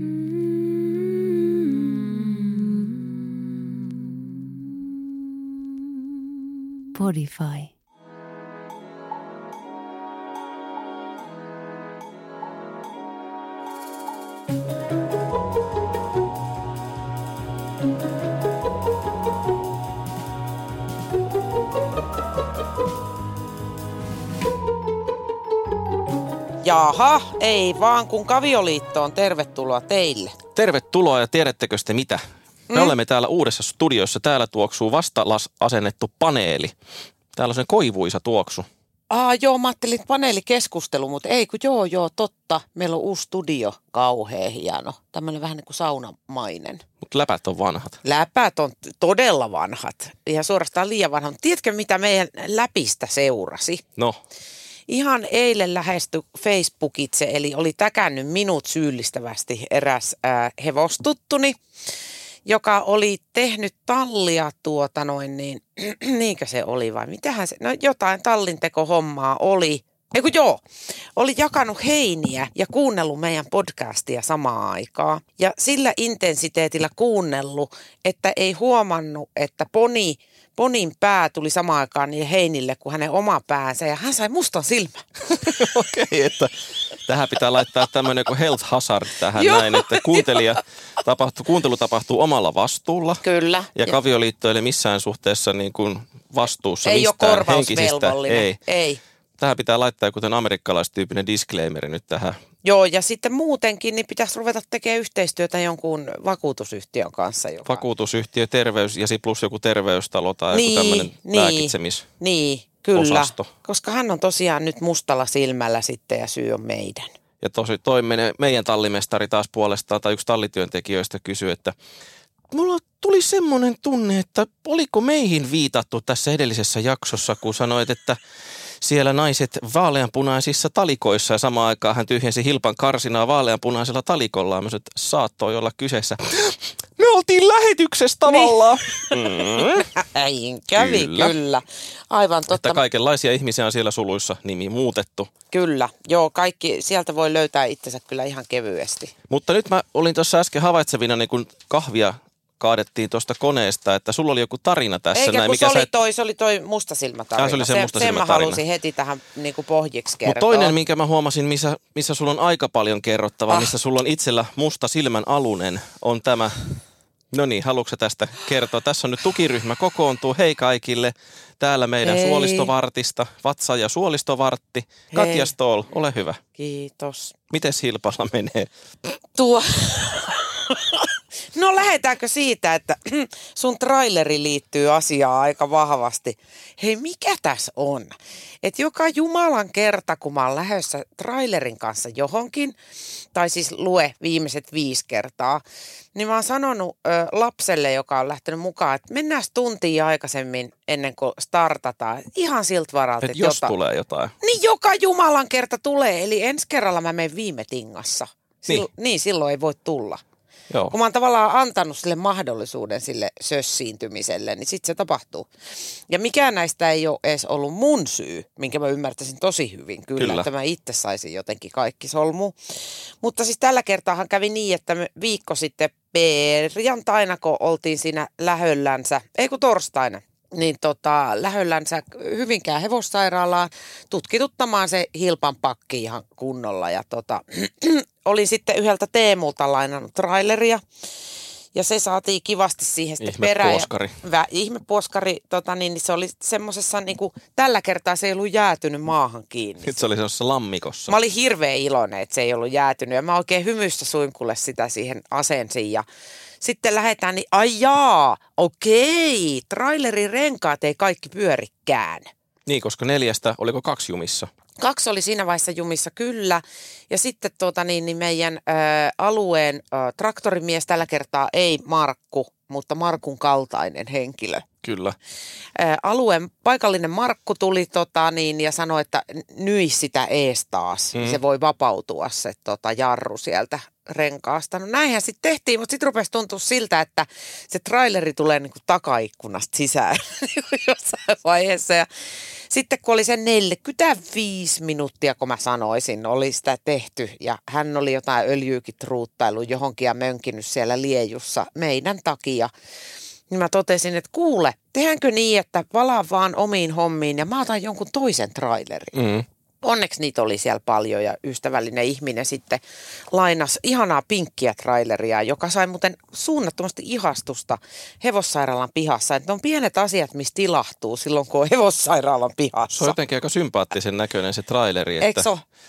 Mm. Podify. Jaha, ei vaan kun Kavioliittoon tervetuloa teille. Tervetuloa ja tiedättekö te mitä? Me mm. olemme täällä uudessa studiossa. Täällä tuoksuu vasta asennettu paneeli. Täällä on sen koivuisa tuoksu. Aa, joo, mä ajattelin paneelikeskustelu, mutta ei kun joo, joo, totta. Meillä on uusi studio, kauhea hieno. Tämmöinen vähän niin kuin saunamainen. Mutta läpät on vanhat. Läpät on todella vanhat. Ja suorastaan liian vanhat. Tiedätkö, mitä meidän läpistä seurasi? No. Ihan eilen lähesty Facebookitse, eli oli täkännyt minut syyllistävästi eräs äh, hevostuttuni, joka oli tehnyt tallia tuota noin niin, niinkö se oli vai mitähän se, no jotain tallintekohommaa oli. Eiku joo, oli jakanut heiniä ja kuunnellut meidän podcastia samaan aikaan. Ja sillä intensiteetillä kuunnellut, että ei huomannut, että poni – Ponin pää tuli samaan aikaan niin Heinille kuin hänen oma päänsä ja hän sai mustan silmän. Okei, okay, että tähän pitää laittaa tämmöinen kuin health hazard tähän näin, että kuuntelija tapahtuu, kuuntelu tapahtuu omalla vastuulla. Kyllä. Ja kavioliitto ei missään suhteessa niin kuin vastuussa ei mistään ole henkisistä. Ei. ei. Tähän pitää laittaa kuten amerikkalaistyyppinen disclaimer nyt tähän Joo, ja sitten muutenkin niin pitäisi ruveta tekemään yhteistyötä jonkun vakuutusyhtiön kanssa. Joka... Vakuutusyhtiö, terveys ja plus joku terveystalo tai niin, joku tämmöinen niin, lääkitsemis. Niin, kyllä. Osasto. Koska hän on tosiaan nyt mustalla silmällä sitten ja syy on meidän. Ja tosi toi meidän tallimestari taas puolestaan tai yksi tallityöntekijöistä kysyy, että mulla tuli semmoinen tunne, että oliko meihin viitattu tässä edellisessä jaksossa, kun sanoit, että siellä naiset vaaleanpunaisissa talikoissa ja samaan aikaan hän tyhjensi hilpan karsinaa vaaleanpunaisella talikolla. Mä että saattoi olla kyseessä. Me oltiin lähetyksessä tavallaan. Niin. Mm. Kävi kyllä. kyllä. Aivan totta. Että kaikenlaisia ihmisiä on siellä suluissa nimi muutettu. Kyllä. Joo, kaikki, sieltä voi löytää itsensä kyllä ihan kevyesti. Mutta nyt mä olin tuossa äsken havaitsevina, niin kun kahvia kaadettiin tuosta koneesta, että sulla oli joku tarina tässä. Eikä, näin, mikä se oli, toi, se oli toi mustasilmätarina. Ah, se oli se, se Sen mä halusin heti tähän niin kuin pohjiksi kertoa. Mut toinen, minkä mä huomasin, missä, missä sulla on aika paljon kerrottavaa, ah. missä sulla on itsellä musta silmän alunen, on tämä No niin, haluatko tästä kertoa? Tässä on nyt tukiryhmä kokoontuu. Hei kaikille. Täällä meidän Hei. suolistovartista, vatsa- ja suolistovartti. Hei. Katja Stoll, ole hyvä. Kiitos. Miten Hilpalla menee? Tuo... No lähdetäänkö siitä, että sun traileri liittyy asiaan aika vahvasti. Hei, mikä tässä on? Että joka Jumalan kerta, kun mä oon lähdössä trailerin kanssa johonkin, tai siis lue viimeiset viisi kertaa, niin mä oon sanonut ö, lapselle, joka on lähtenyt mukaan, että mennään tuntia aikaisemmin ennen kuin startataan. Ihan siltä varalta. Et jos jota... tulee jotain. Niin joka Jumalan kerta tulee. Eli ensi kerralla mä menen viime tingassa. Sil... Niin. niin, silloin ei voi tulla. Joo. Kun mä oon tavallaan antanut sille mahdollisuuden sille sössiintymiselle, niin sitten se tapahtuu. Ja mikään näistä ei ole edes ollut mun syy, minkä mä ymmärtäisin tosi hyvin kyllä, kyllä. että mä itse saisin jotenkin kaikki solmu. Mutta siis tällä kertaahan kävi niin, että me viikko sitten perjantaina, kun oltiin siinä lähöllänsä, ei kun torstaina, niin tota, lähöllänsä Hyvinkään hevossairaalaan tutkituttamaan se hilpan pakki ihan kunnolla. Ja tota, olin sitten yhdeltä Teemulta lainannut traileria. Ja se saatiin kivasti siihen sitten ihme perään. Puoskari. Ja, ihme puoskari. Tota, niin, niin se oli semmoisessa, niin kuin, tällä kertaa se ei ollut jäätynyt maahan kiinni. Nyt se oli semmoisessa lammikossa. Mä olin hirveän iloinen, että se ei ollut jäätynyt. Ja mä oikein hymyssä suinkulle sitä siihen asensin. Ja sitten lähdetään, niin ai jaa, okei, trailerin renkaat ei kaikki pyörikään. Niin, koska neljästä, oliko kaksi jumissa? Kaksi oli siinä vaiheessa jumissa, kyllä. Ja sitten tuota, niin, niin meidän ä, alueen ä, traktorimies tällä kertaa ei Markku, mutta Markun kaltainen henkilö. Kyllä. Ä, alueen paikallinen Markku tuli tota, niin, ja sanoi, että nyi sitä ees taas. Mm. Se voi vapautua se tota, jarru sieltä renkaasta. No näinhän sitten tehtiin, mutta sitten rupesi tuntua siltä, että se traileri tulee niin kuin takaikkunasta sisään jossain vaiheessa. Ja sitten kun oli se 45 minuuttia, kun mä sanoisin, oli sitä tehty ja hän oli jotain öljyykin truuttailu johonkin ja mönkinyt siellä liejussa meidän takia. Niin mä totesin, että kuule, tehdäänkö niin, että palaa vaan omiin hommiin ja mä otan jonkun toisen trailerin. Mm onneksi niitä oli siellä paljon ja ystävällinen ihminen sitten lainas ihanaa pinkkiä traileria, joka sai muuten suunnattomasti ihastusta hevossairaalan pihassa. Että on pienet asiat, mistä tilahtuu silloin, kun on hevossairaalan pihassa. Se on jotenkin aika sympaattisen näköinen se traileri. Että,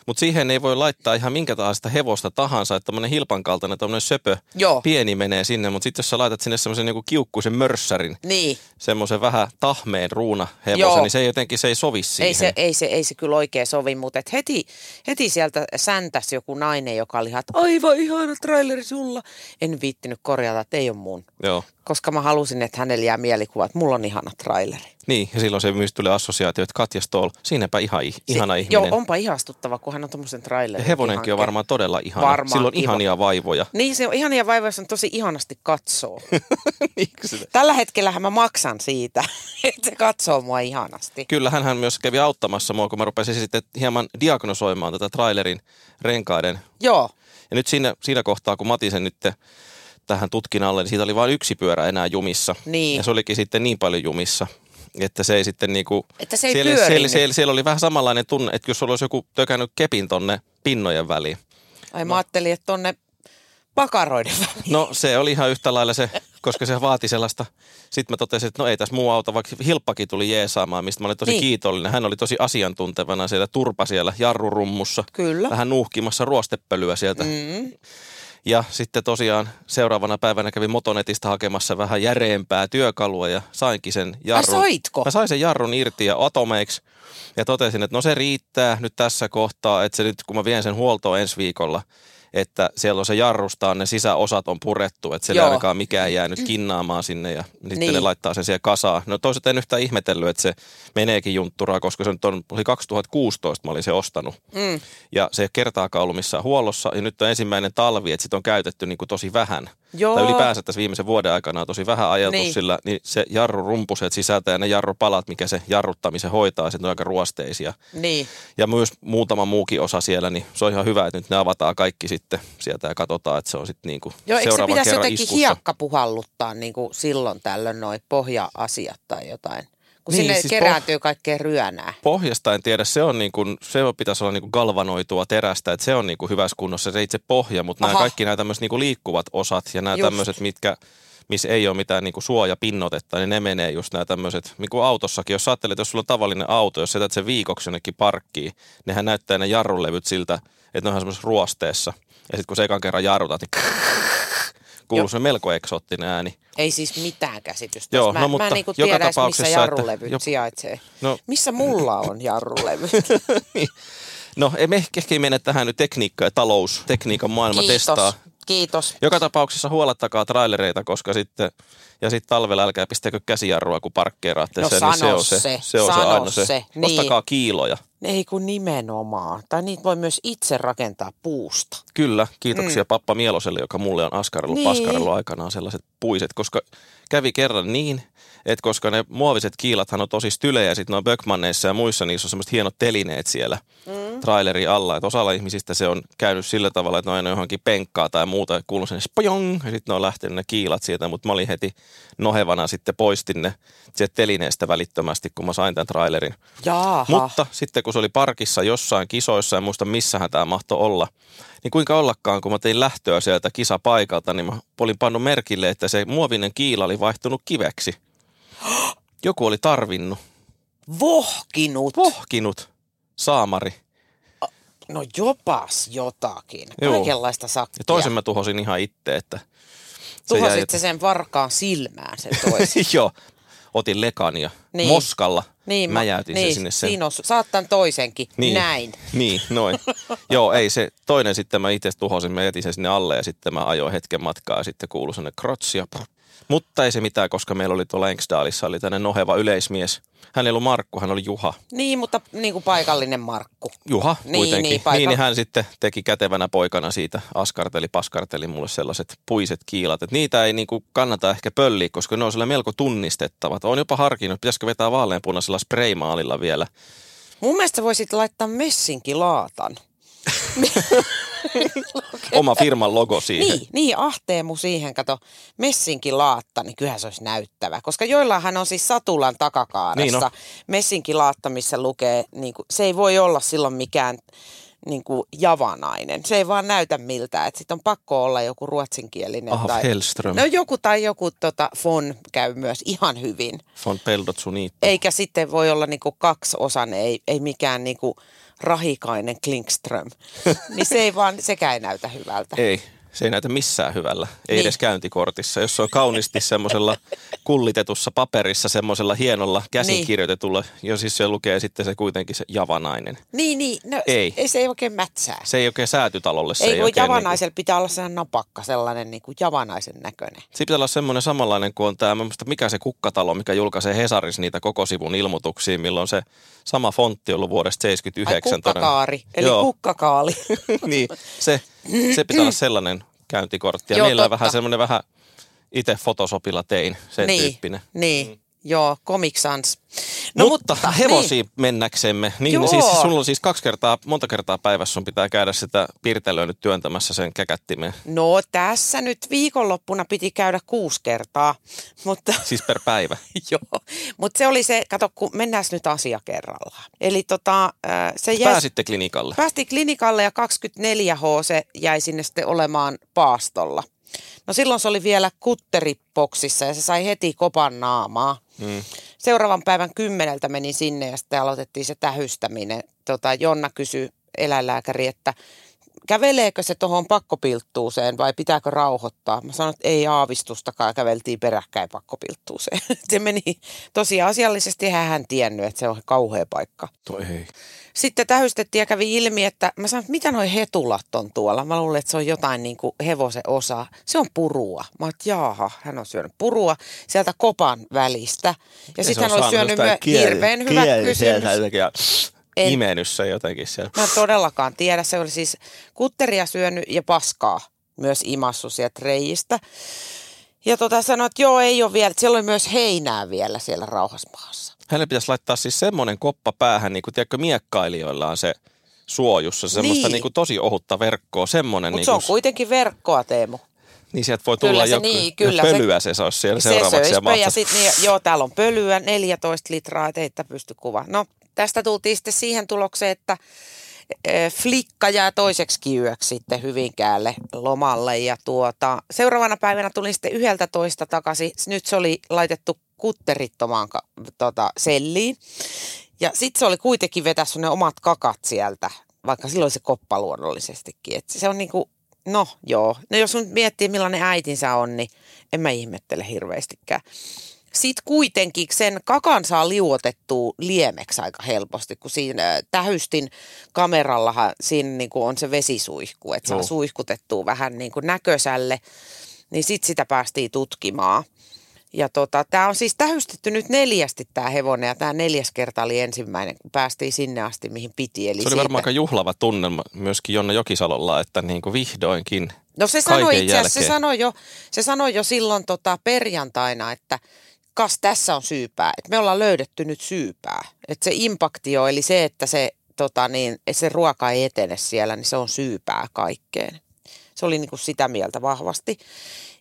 mutta siihen ei voi laittaa ihan minkä tahansa hevosta tahansa, että tämmöinen hilpan kaltainen tämmöinen söpö Joo. pieni menee sinne, mutta sitten jos sä laitat sinne semmoisen niin kiukkuisen mörssärin, niin. semmoisen vähän tahmeen ruuna hevosen, niin se ei jotenkin se ei sovi siihen. Ei se, ei se, ei se kyllä oikein sovi sovi, mutta et heti, heti sieltä säntäs joku nainen, joka oli että aivan ihana traileri sulla. En viittinyt korjata, että ei ole mun. Joo. Koska mä halusin, että hänellä jää mielikuva, että mulla on ihana traileri. Niin, ja silloin se myös tulee assosiaatio, että Katja Stoll, siinäpä ihan ihana si- ihminen. Joo, onpa ihastuttava, kun hän on tuommoisen trailerin. Ja hevonenkin hanke. on varmaan todella ihana. Varmaan Silloin kiva. ihania vaivoja. Niin, se on ihania vaivoja, se on tosi ihanasti katsoo. Tällä hetkellä mä maksan siitä, että se katsoo mua ihanasti. Kyllä, hän myös kävi auttamassa mua, kun mä rupesin sitten hieman diagnosoimaan tätä trailerin renkaiden. Joo. Ja nyt siinä, siinä kohtaa, kun Matisen nyt tähän tutkinnalle, niin siitä oli vain yksi pyörä enää jumissa. Niin. Ja se olikin sitten niin paljon jumissa, että se ei sitten niinku... Että se ei siellä, siellä, siellä, siellä, oli vähän samanlainen tunne, että jos olisi joku tökännyt kepin tonne pinnojen väliin. Ai no. mä ajattelin, että tonne pakaroiden väliin. No se oli ihan yhtä lailla se, koska se vaati sellaista. Sitten mä totesin, että no ei tässä muu auto, vaikka Hilppakin tuli jeesaamaan, mistä mä olin tosi niin. kiitollinen. Hän oli tosi asiantuntevana siellä turpa siellä jarrurummussa. Kyllä. Vähän nuuhkimassa ruostepölyä sieltä. Mm. Ja sitten tosiaan seuraavana päivänä kävin Motonetista hakemassa vähän järeempää työkalua ja sainkin sen jarrun. Ai saitko? Mä sain sen jarrun irti ja atomeiksi ja totesin, että no se riittää nyt tässä kohtaa, että se nyt kun mä vien sen huoltoon ensi viikolla, että siellä on se jarrusta, ne sisäosat on purettu, että siellä ei ainakaan mikään jää nyt kinnaamaan sinne ja sitten niin. ne laittaa sen siihen kasaan. No toiset en yhtään ihmetellyt, että se meneekin juntturaa, koska se nyt on, oli 2016 mä olin se ostanut. Mm. Ja se kertaakaan ollut missään huollossa ja nyt on ensimmäinen talvi, että sitä on käytetty niin kuin tosi vähän. Joo. Tai ylipäänsä tässä viimeisen vuoden aikana on tosi vähän ajeltu niin. sillä, niin se jarrurumpuset sisältä ja ne jarrupalat, mikä se jarruttamisen hoitaa, se on aika ruosteisia. Niin. Ja myös muutama muukin osa siellä, niin se on ihan hyvä, että nyt ne avataan kaikki sitten sieltä ja katsotaan, että se on sitten niin kuin Joo, eikö se pitäisi jotenkin iskussa. hiekka puhalluttaa niin kuin silloin tällöin noin pohja-asiat tai jotain? Niin, sinne siis kerääntyy poh- kaikkea ryönää. Pohjasta en tiedä, se on niin kuin, se pitäisi olla niin kuin galvanoitua terästä, että se on niin kuin hyvässä kunnossa se itse pohja, mutta Aha. nämä kaikki nämä tämmöiset niin kuin liikkuvat osat ja nämä tämmöiset, mitkä missä ei ole mitään niin kuin suojapinnotetta, niin ne menee just nämä tämmöiset, niin kuin autossakin, jos ajattelet, jos sulla on tavallinen auto, jos jätät sen viikoksi jonnekin parkkiin, nehän näyttää ne jarrulevyt siltä, että ne on semmoisessa ruosteessa. Ja sitten kun se ekan kerran jarrutat, niin kuuluu se melko eksoottinen ääni. Ei siis mitään käsitystä. Joo, mä, no, mutta mä en niinku tiedä edes, missä jarrulevyt että, jo, sijaitsee. No, missä mulla on jarrulevyt? niin. No emme ehkä, mene tähän nyt tekniikka ja talous, tekniikan maailma Kiitos. testaa. Kiitos. Joka tapauksessa huolettakaa trailereita, koska sitten, ja sitten talvella älkää pistäkö käsijarrua, kun parkkeeraatte no, sen, niin se on se. Se, se on se aina se. se. Niin. Ostakaa kiiloja. Ei kun nimenomaan. Tai niitä voi myös itse rakentaa puusta. Kyllä, kiitoksia mm. Pappa Mieloselle, joka mulle on askarellut niin. paskarellut aikanaan sellaiset puiset, koska kävi kerran niin, että koska ne muoviset kiilathan on tosi stylejä, sitten noin Böckmanneissa ja muissa niissä on semmoiset hienot telineet siellä mm. traileri alla. Että osalla ihmisistä se on käynyt sillä tavalla, että ne on johonkin penkkaa tai muuta, ja kuuluu sen spojong, ja sitten ne on lähtenyt ne kiilat sieltä, mutta mä olin heti nohevana sitten poistin ne sieltä telineestä välittömästi, kun mä sain tämän trailerin. Jaaha. Mutta sitten kun se oli parkissa jossain kisoissa, ja muista missähän tämä mahtoi olla, niin kuinka ollakaan, kun mä tein lähtöä sieltä kisapaikalta, niin mä olin pannut merkille, että se muovinen kiila oli vaihtunut kiveksi. Joku oli tarvinnut. Vohkinut. Vohkinut. Saamari. No jopas jotakin. Joo. Kaikenlaista sakkia. Ja toisen mä tuhosin ihan itse, että... Tuhosit jäi... se sen varkaan silmään sen toisen. Joo. Otin lekan ja niin. moskalla niin, mä jäytin niin, sen sinne sen. Siinä on, saattan toisenkin, niin, näin. Niin, noin. Joo, ei se, toinen sitten mä itse tuhosin, mä jätin sen sinne alle ja sitten mä ajoin hetken matkaa ja sitten kuului sinne krotsi ja Mutta ei se mitään, koska meillä oli tuolla Enksdaalissa oli tänne noheva yleismies. Hän ei ollut Markku, hän oli Juha. Niin, mutta niin kuin paikallinen Markku. Juha niin, kuitenkin. Niin, paikall... niin, niin hän sitten teki kätevänä poikana siitä, askarteli, paskarteli mulle sellaiset puiset kiilat. Että niitä ei niin kuin kannata ehkä pölliä, koska ne on melko tunnistettavat. Olen jopa harkinnut, pitäisikö vetää vaaleanpunaisella spraymaalilla vielä. Mun mielestä voisit laittaa messinkilaatan. Oma firman logo siihen. Niin, niin ahteemu siihen, kato, messinkin laatta, niin kyllähän se olisi näyttävä. Koska joillahan on siis satulan takakaaressa niin messinkin laatta, missä lukee, niin kuin, se ei voi olla silloin mikään niin kuin javanainen. Se ei vaan näytä miltä, että sitten on pakko olla joku ruotsinkielinen. Ah, tai, Hellström. No joku tai joku tota, fon käy myös ihan hyvin. Fon Peldotsunito. Eikä sitten voi olla niin kuin kaksi osan, ei, ei mikään niin kuin rahikainen Klinkström. niin se ei vaan, sekään ei näytä hyvältä. Ei se ei näytä missään hyvällä, ei niin. edes käyntikortissa. Jos se on kauniisti semmoisella kullitetussa paperissa, semmoisella hienolla käsikirjoitetulla, niin. jo siis se lukee sitten se kuitenkin se javanainen. Niin, niin. No, ei. ei. Se ei oikein mätsää. Se ei oikein säätytalolle. Se ei, ei voi javanaisella niin kuin... pitää olla sellainen napakka, sellainen niin kuin javanaisen näköinen. Se pitää olla semmoinen samanlainen kuin on tämä, mikä se kukkatalo, mikä julkaisee Hesaris niitä koko sivun ilmoituksia, milloin se sama fontti ollut vuodesta 79. Ai kukkakaari, eli Joo. kukkakaali. niin, se, se pitää olla sellainen käyntikortti. Ja Joo, meillä on vähän semmoinen vähän itse Photoshopilla tein, sen niin, tyyppinen. Niin, mm. Joo, Comic Sans. No, mutta, mutta hevosiin niin. mennäksemme. Niin, niin siis sulla on siis kaksi kertaa, monta kertaa päivässä sun pitää käydä sitä piirtelöä nyt työntämässä sen käkättimeen. No tässä nyt viikonloppuna piti käydä kuusi kertaa. Mutta... Siis per päivä? Joo, mutta se oli se, kato kun mennään nyt asia kerrallaan. Eli tota, se jäi... Pääsitte klinikalle? Päästiin klinikalle ja 24H se jäi sinne sitten olemaan paastolla. No silloin se oli vielä kutteripoksissa ja se sai heti kopan naamaa. Mm. Seuraavan päivän kymmeneltä menin sinne ja sitten aloitettiin se tähystäminen. Tota, Jonna kysyi eläinlääkäri, että käveleekö se tuohon pakkopilttuuseen vai pitääkö rauhoittaa? Mä sanoin, että ei aavistustakaan, käveltiin peräkkäin pakkopilttuuseen. se meni tosi asiallisesti, hän tiennyt, että se on kauhea paikka. Toi ei. Sitten tähystettiin ja kävi ilmi, että mä sanoin, että mitä noi hetulat on tuolla. Mä luulen, että se on jotain niin kuin hevosen osaa. Se on purua. Mä oon, jaaha, hän on syönyt purua sieltä kopan välistä. Ja sitten hän on syönyt myös hirveän hyvä kysymys. En, imennyt se jotenkin siellä. Mä en todellakaan tiedä. Se oli siis kutteria syönyt ja paskaa myös imassu sieltä reijistä. Ja tota sanoi, että joo, ei ole vielä. Siellä oli myös heinää vielä siellä rauhasmaassa. Hänelle pitäisi laittaa siis semmoinen koppa päähän, niin kuin tiedätkö, miekkailijoilla on se suojussa, semmoista niin. Niin kuin tosi ohutta verkkoa. Semmoinen Mutta niin se on kuitenkin verkkoa, Teemu. Niin sieltä voi tulla kyllä se, joku, niin, kyllä pölyä se, se olisi siellä se seuraavaksi. Se ja sit, niin, joo, täällä on pölyä, 14 litraa, et että pysty kuvaan. No, tästä tultiin sitten siihen tulokseen, että e, flikka jää toiseksi yöksi sitten Hyvinkäälle lomalle ja tuota, seuraavana päivänä tulin sitten yhdeltä toista takaisin. Nyt se oli laitettu kutterittomaan tota, selliin. Ja sitten se oli kuitenkin vetässä ne omat kakat sieltä, vaikka silloin se koppa luonnollisestikin. Et se on niinku, no joo. No jos nyt miettii millainen äitinsä on, niin en mä ihmettele hirveästikään. Sitten kuitenkin sen kakan saa liuotettua liemeksi aika helposti, kun siinä tähystin kamerallahan siinä niinku on se vesisuihku, että saa suihkutettua vähän niinku näkösälle, niin sitten sitä päästiin tutkimaan. Ja tota, tämä on siis tähystetty nyt neljästi tämä hevonen ja tämä neljäs kerta oli ensimmäinen, kun päästiin sinne asti, mihin piti. Eli se oli varmaan aika juhlava tunnelma myöskin Jonna Jokisalolla, että niin kuin vihdoinkin No se sanoi itse asiassa, se sanoi jo, se sanoi jo silloin tota perjantaina, että kas tässä on syypää, että me ollaan löydetty nyt syypää. Että se impaktio, eli se, että se, tota niin, se ruoka ei etene siellä, niin se on syypää kaikkeen. Se oli niin kuin sitä mieltä vahvasti.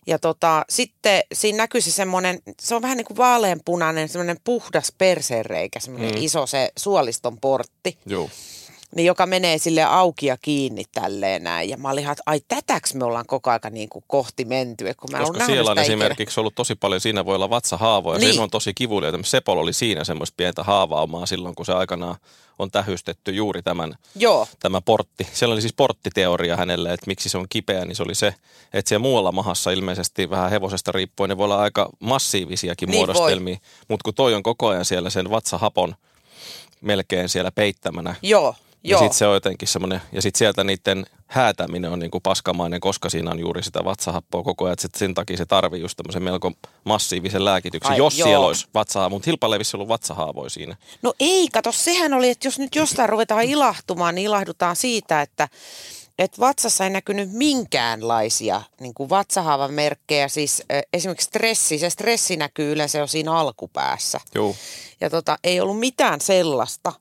Ja tota, sitten siinä näkyy se semmoinen, se on vähän niin kuin vaaleanpunainen, semmoinen puhdas persereikä, semmoinen mm. iso se suoliston portti. Joo niin joka menee sille auki ja kiinni tälleen näin. Ja mä olin ihan, että ai tätäks me ollaan koko aika niin kuin kohti menty. Kun mä Koska siellä on esimerkiksi ollut tosi paljon, siinä voi olla vatsahaavoja. Niin. Se on tosi kivuliaita. Sepol oli siinä semmoista pientä haavaumaa silloin, kun se aikanaan on tähystetty juuri tämän, Joo. tämä portti. Siellä oli siis porttiteoria hänelle, että miksi se on kipeä, niin se oli se, että siellä muualla mahassa ilmeisesti vähän hevosesta riippuen, ne voi olla aika massiivisiakin niin muodostelmia. Mutta kun toi on koko ajan siellä sen vatsahapon melkein siellä peittämänä, Joo Ja sitten se on jotenkin semmoinen, ja sitten sieltä niiden häätäminen on niin kuin paskamainen, koska siinä on juuri sitä vatsahappoa koko ajan. Että sen takia se tarvii just tämmöisen melko massiivisen lääkityksen, Ai, jos joo. siellä olisi vatsahaa. Mutta Hilpalevissä ollut vatsahaavoja siinä. No ei, kato, sehän oli, että jos nyt jostain ruvetaan ilahtumaan, niin ilahdutaan siitä, että että vatsassa ei näkynyt minkäänlaisia niin kuin vatsahaavan merkkejä. Siis äh, esimerkiksi stressi, se stressi näkyy yleensä jo siinä alkupäässä. Joo. Ja tota, ei ollut mitään sellaista.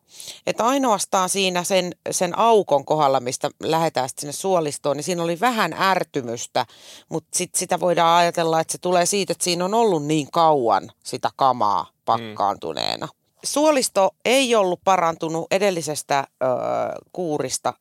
Että ainoastaan siinä sen, sen aukon kohdalla, mistä lähdetään sinne suolistoon, niin siinä oli vähän ärtymystä. Mutta sitten sitä voidaan ajatella, että se tulee siitä, että siinä on ollut niin kauan sitä kamaa pakkaantuneena. Mm. Suolisto ei ollut parantunut edellisestä ö, kuurista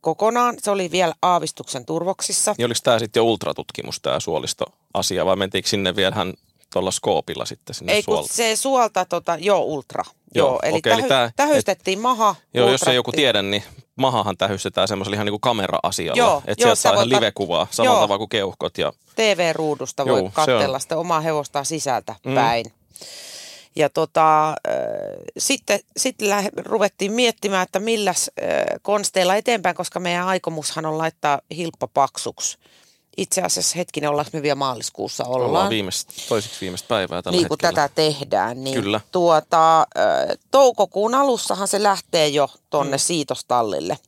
kokonaan. Se oli vielä aavistuksen turvoksissa. Niin oliko tämä sitten jo ultratutkimus, tämä suolistoasia, vai mentiinkö sinne vielä hän tuolla skoopilla sitten sinne Ei, suolta? se suolta, tota, joo, ultra. Joo, joo eli, okay, tähy, eli tää, tähystettiin et, maha. Joo, jos ei joku tiedä, niin mahahan tähystetään semmoisella ihan niin kuin kamera-asialla. Joo, että sieltä saa ihan live-kuvaa samalla tavalla kuin keuhkot. Ja... TV-ruudusta voi katsella sitä omaa hevostaa sisältä mm. päin. Ja tota, äh, sitten, sitten lähe, ruvettiin miettimään, että milläs äh, konsteilla eteenpäin, koska meidän aikomushan on laittaa hilppa paksuksi. Itse asiassa hetkinen, ollaanko me vielä maaliskuussa ollaan. Ollaan viimeistä, toiseksi viimeistä päivää tällä Niin kun tätä tehdään. Niin Kyllä. Tuota, äh, toukokuun alussahan se lähtee jo tonne mm. siitostallille.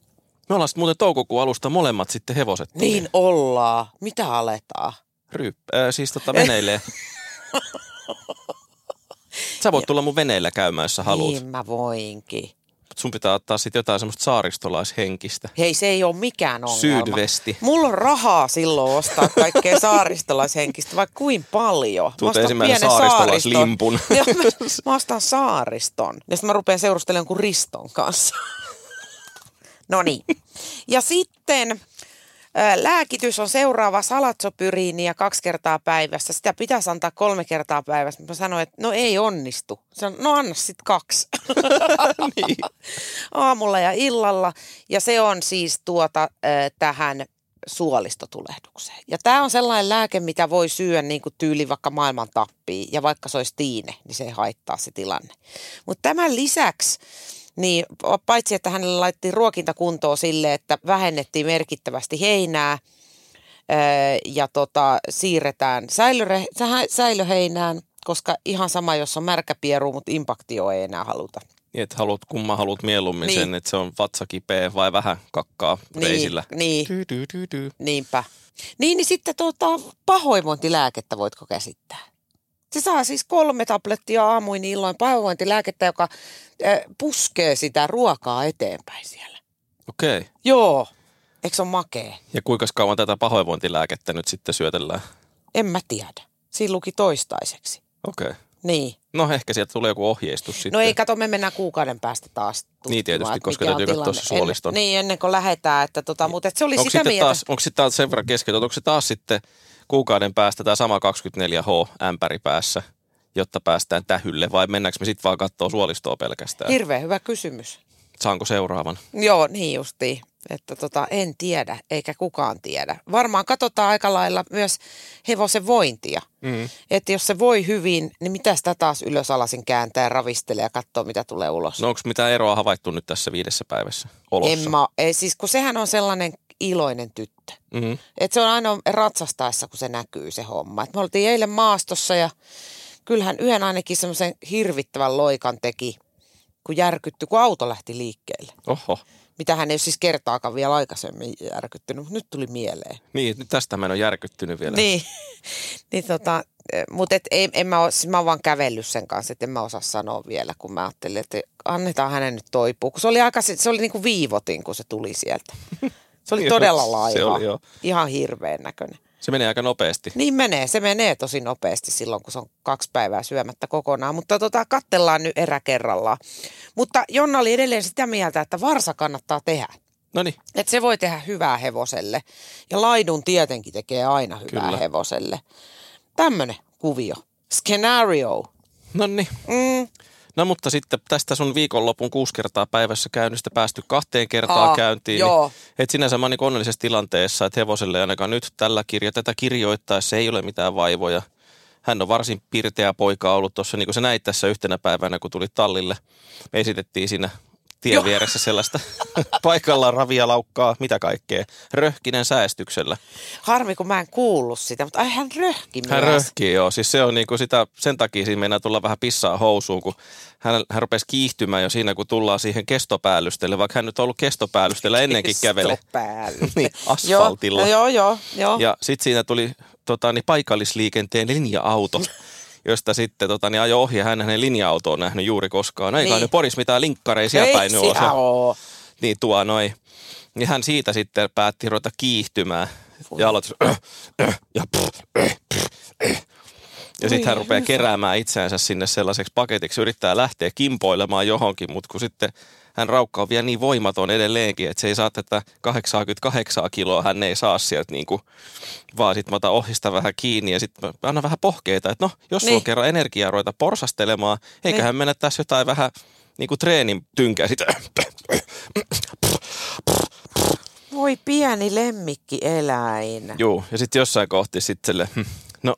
Me ollaan sitten muuten toukokuun alusta molemmat sitten hevoset. Niin ollaan. Mitä aletaan? Ryyp, äh, siis tota veneilee. Sä voit tulla mun veneellä käymään, jos sä haluat. Niin mä voinkin. Sun pitää ottaa sitten jotain semmoista saaristolaishenkistä. Hei, se ei ole mikään ongelma. Syydvesti. Mulla on rahaa silloin ostaa kaikkea saaristolaishenkistä, vaikka kuin paljon. Tuut ensimmäinen saaristolaislimpun. mä, mä ostan saariston. Ja sitten mä rupean seurustelemaan kuin Riston kanssa. no niin. Ja sitten Lääkitys on seuraava salatsopyriiniä kaksi kertaa päivässä. Sitä pitäisi antaa kolme kertaa päivässä. Mä sanoin, että no ei onnistu. Sanon, no anna sitten kaksi. niin. Aamulla ja illalla. Ja se on siis tuota äh, tähän suolistotulehdukseen. Ja tämä on sellainen lääke, mitä voi syödä niin kuin tyyli vaikka maailman tappiin. Ja vaikka se olisi tiine, niin se ei haittaa se tilanne. Mutta tämän lisäksi niin paitsi, että hänelle laitettiin ruokintakuntoa sille, että vähennettiin merkittävästi heinää ja tota, siirretään säilöre, säilöheinään, koska ihan sama, jos on märkä pieru, mutta impaktio ei enää haluta. Niin, että haluat, kumman haluat mieluummin niin. sen, että se on vatsakipeä vai vähän kakkaa niin, reisillä. Niin, dy, dy, dy, dy. niinpä. Niin, niin sitten tuota, pahoinvointilääkettä voitko käsittää? Se saa siis kolme tablettia aamuin illoin pahoinvointilääkettä, joka äh, puskee sitä ruokaa eteenpäin siellä. Okei. Okay. Joo. Eikö se ole makee? Ja kuinka kauan tätä pahoinvointilääkettä nyt sitten syötellään? En mä tiedä. Siinä luki toistaiseksi. Okei. Okay. Niin. No ehkä sieltä tulee joku ohjeistus sitten. No ei, kato, me mennään kuukauden päästä taas Niin tietysti, koska täytyy katsoa se suoliston. En, niin, ennen kuin lähdetään. Että tota, mutta että se oli onko sitä mieltä. Taas, onko sitten taas sen verran keskeytetty, onko se taas sitten kuukauden päästä tämä sama 24H-ämpäri päässä, jotta päästään tähylle, vai mennäänkö me sitten vaan katsoa suolistoa pelkästään? Hirveä hyvä kysymys. Saanko seuraavan? Joo, niin justiin. Että tota, en tiedä, eikä kukaan tiedä. Varmaan katsotaan aika lailla myös hevosen vointia. Mm. Että jos se voi hyvin, niin mitä sitä taas ylösalasin kääntää, ravistelee ja katsoo, mitä tulee ulos. No onko mitään eroa havaittu nyt tässä viidessä päivässä olossa? En mä, ei, siis kun sehän on sellainen iloinen tyttö. Mm-hmm. Että se on aina ratsastaessa, kun se näkyy se homma. Et me oltiin eilen maastossa ja kyllähän yhden ainakin semmoisen hirvittävän loikan teki, kun järkytty, kun auto lähti liikkeelle. Oho. Mitä hän ei ole siis kertaakaan vielä aikaisemmin järkyttynyt, mutta nyt tuli mieleen. Niin, nyt tästä mä en ole järkyttynyt vielä. Niin, niin tota, mutta et, en, en mä, ole, siis mä oon vaan kävellyt sen kanssa, että en mä osaa sanoa vielä, kun mä ajattelin, että annetaan hänen nyt toipua. Kun se oli aika, se oli niin kuin viivotin, kun se tuli sieltä. Se oli todella laiha. Se oli, joo. Ihan hirveän näköinen. Se menee aika nopeasti. Niin menee, se menee tosi nopeasti silloin, kun se on kaksi päivää syömättä kokonaan. Mutta tota, kattellaan nyt erä kerrallaan. Mutta Jonna oli edelleen sitä mieltä, että varsa kannattaa tehdä. No niin. Että se voi tehdä hyvää hevoselle. Ja laidun tietenkin tekee aina hyvää Kyllä. hevoselle. Tämmöinen kuvio. Scenario. No niin. Mm. No mutta sitten tästä sun viikonlopun kuusi kertaa päivässä käynnistä päästy kahteen kertaan Aa, käyntiin. Niin joo. Niin, et sinänsä mä niin onnellisessa tilanteessa, että hevoselle ainakaan nyt tällä kirja, tätä kirjoittaessa ei ole mitään vaivoja. Hän on varsin pirteä poika ollut tuossa, niin kuin sä näit tässä yhtenä päivänä, kun tuli tallille. Me esitettiin siinä tien vieressä sellaista paikallaan ravia laukkaa, mitä kaikkea, röhkinen säästyksellä. Harmi, kun mä en kuullut sitä, mutta ai hän röhki myös. Hän röhki, joo. Siis se on niinku sitä, sen takia siinä mennään tulla vähän pissaa housuun, kun hän, hän rupesi kiihtymään jo siinä, kun tullaan siihen kestopäällysteelle, vaikka hän nyt on ollut kestopäällysteellä ennenkin kävele. niin, asfaltilla. Joo, joo, joo. Ja sitten siinä tuli tota, niin paikallisliikenteen linja-auto josta sitten tota, niin ajo ohi ja hän hänen linja-auto on nähnyt juuri koskaan. No ei niin. kai ne Poris mitään linkkareisia ei päin ole. Niin tuo noin. Niin hän siitä sitten päätti ruveta kiihtymään. Ja aloitti ja ja sitten hän rupeaa keräämään itseänsä sinne sellaiseksi paketiksi, yrittää lähteä kimpoilemaan johonkin, mutta kun sitten hän raukka on vielä niin voimaton edelleenkin, että se ei saa tätä 88 kiloa, hän ei saa sieltä niin kuin, vaan sitten mä otan ohista vähän kiinni ja sitten annan vähän pohkeita, että no, jos niin. sulla on kerran energiaa ruveta porsastelemaan, eiköhän niin. mennä tässä jotain vähän niin kuin treenin tynkää sitten. Voi pieni lemmikki eläin. Joo, ja sitten jossain kohti sitten hm, no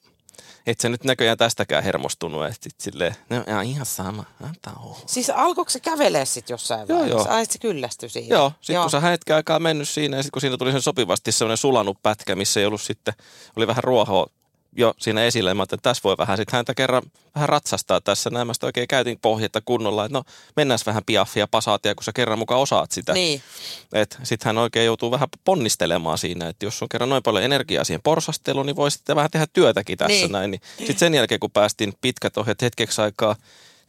et sä nyt näköjään tästäkään hermostunut, että sit silleen, no ihan sama, antaa olla. Siis alkoiko se kävelee sitten jossain joo, vaiheessa? Ai, se kyllästyi siihen? Joo, sitten kun sä hetken aikaa mennyt siinä ja sitten kun siinä tuli sen sopivasti semmoinen sulanut pätkä, missä ei ollut sitten, oli vähän ruohoa jo siinä esille. Mä että tässä voi vähän sitten häntä kerran vähän ratsastaa tässä. Näin mä oikein käytin pohjetta kunnolla, että no mennään vähän piaffia pasaatia, kun sä kerran mukaan osaat sitä. Niin. Sitten hän oikein joutuu vähän ponnistelemaan siinä, että jos on kerran noin paljon energiaa siihen porsasteluun, niin voi sitten vähän tehdä työtäkin tässä niin. näin. Niin sitten sen jälkeen, kun päästiin pitkät ohjeet hetkeksi aikaa,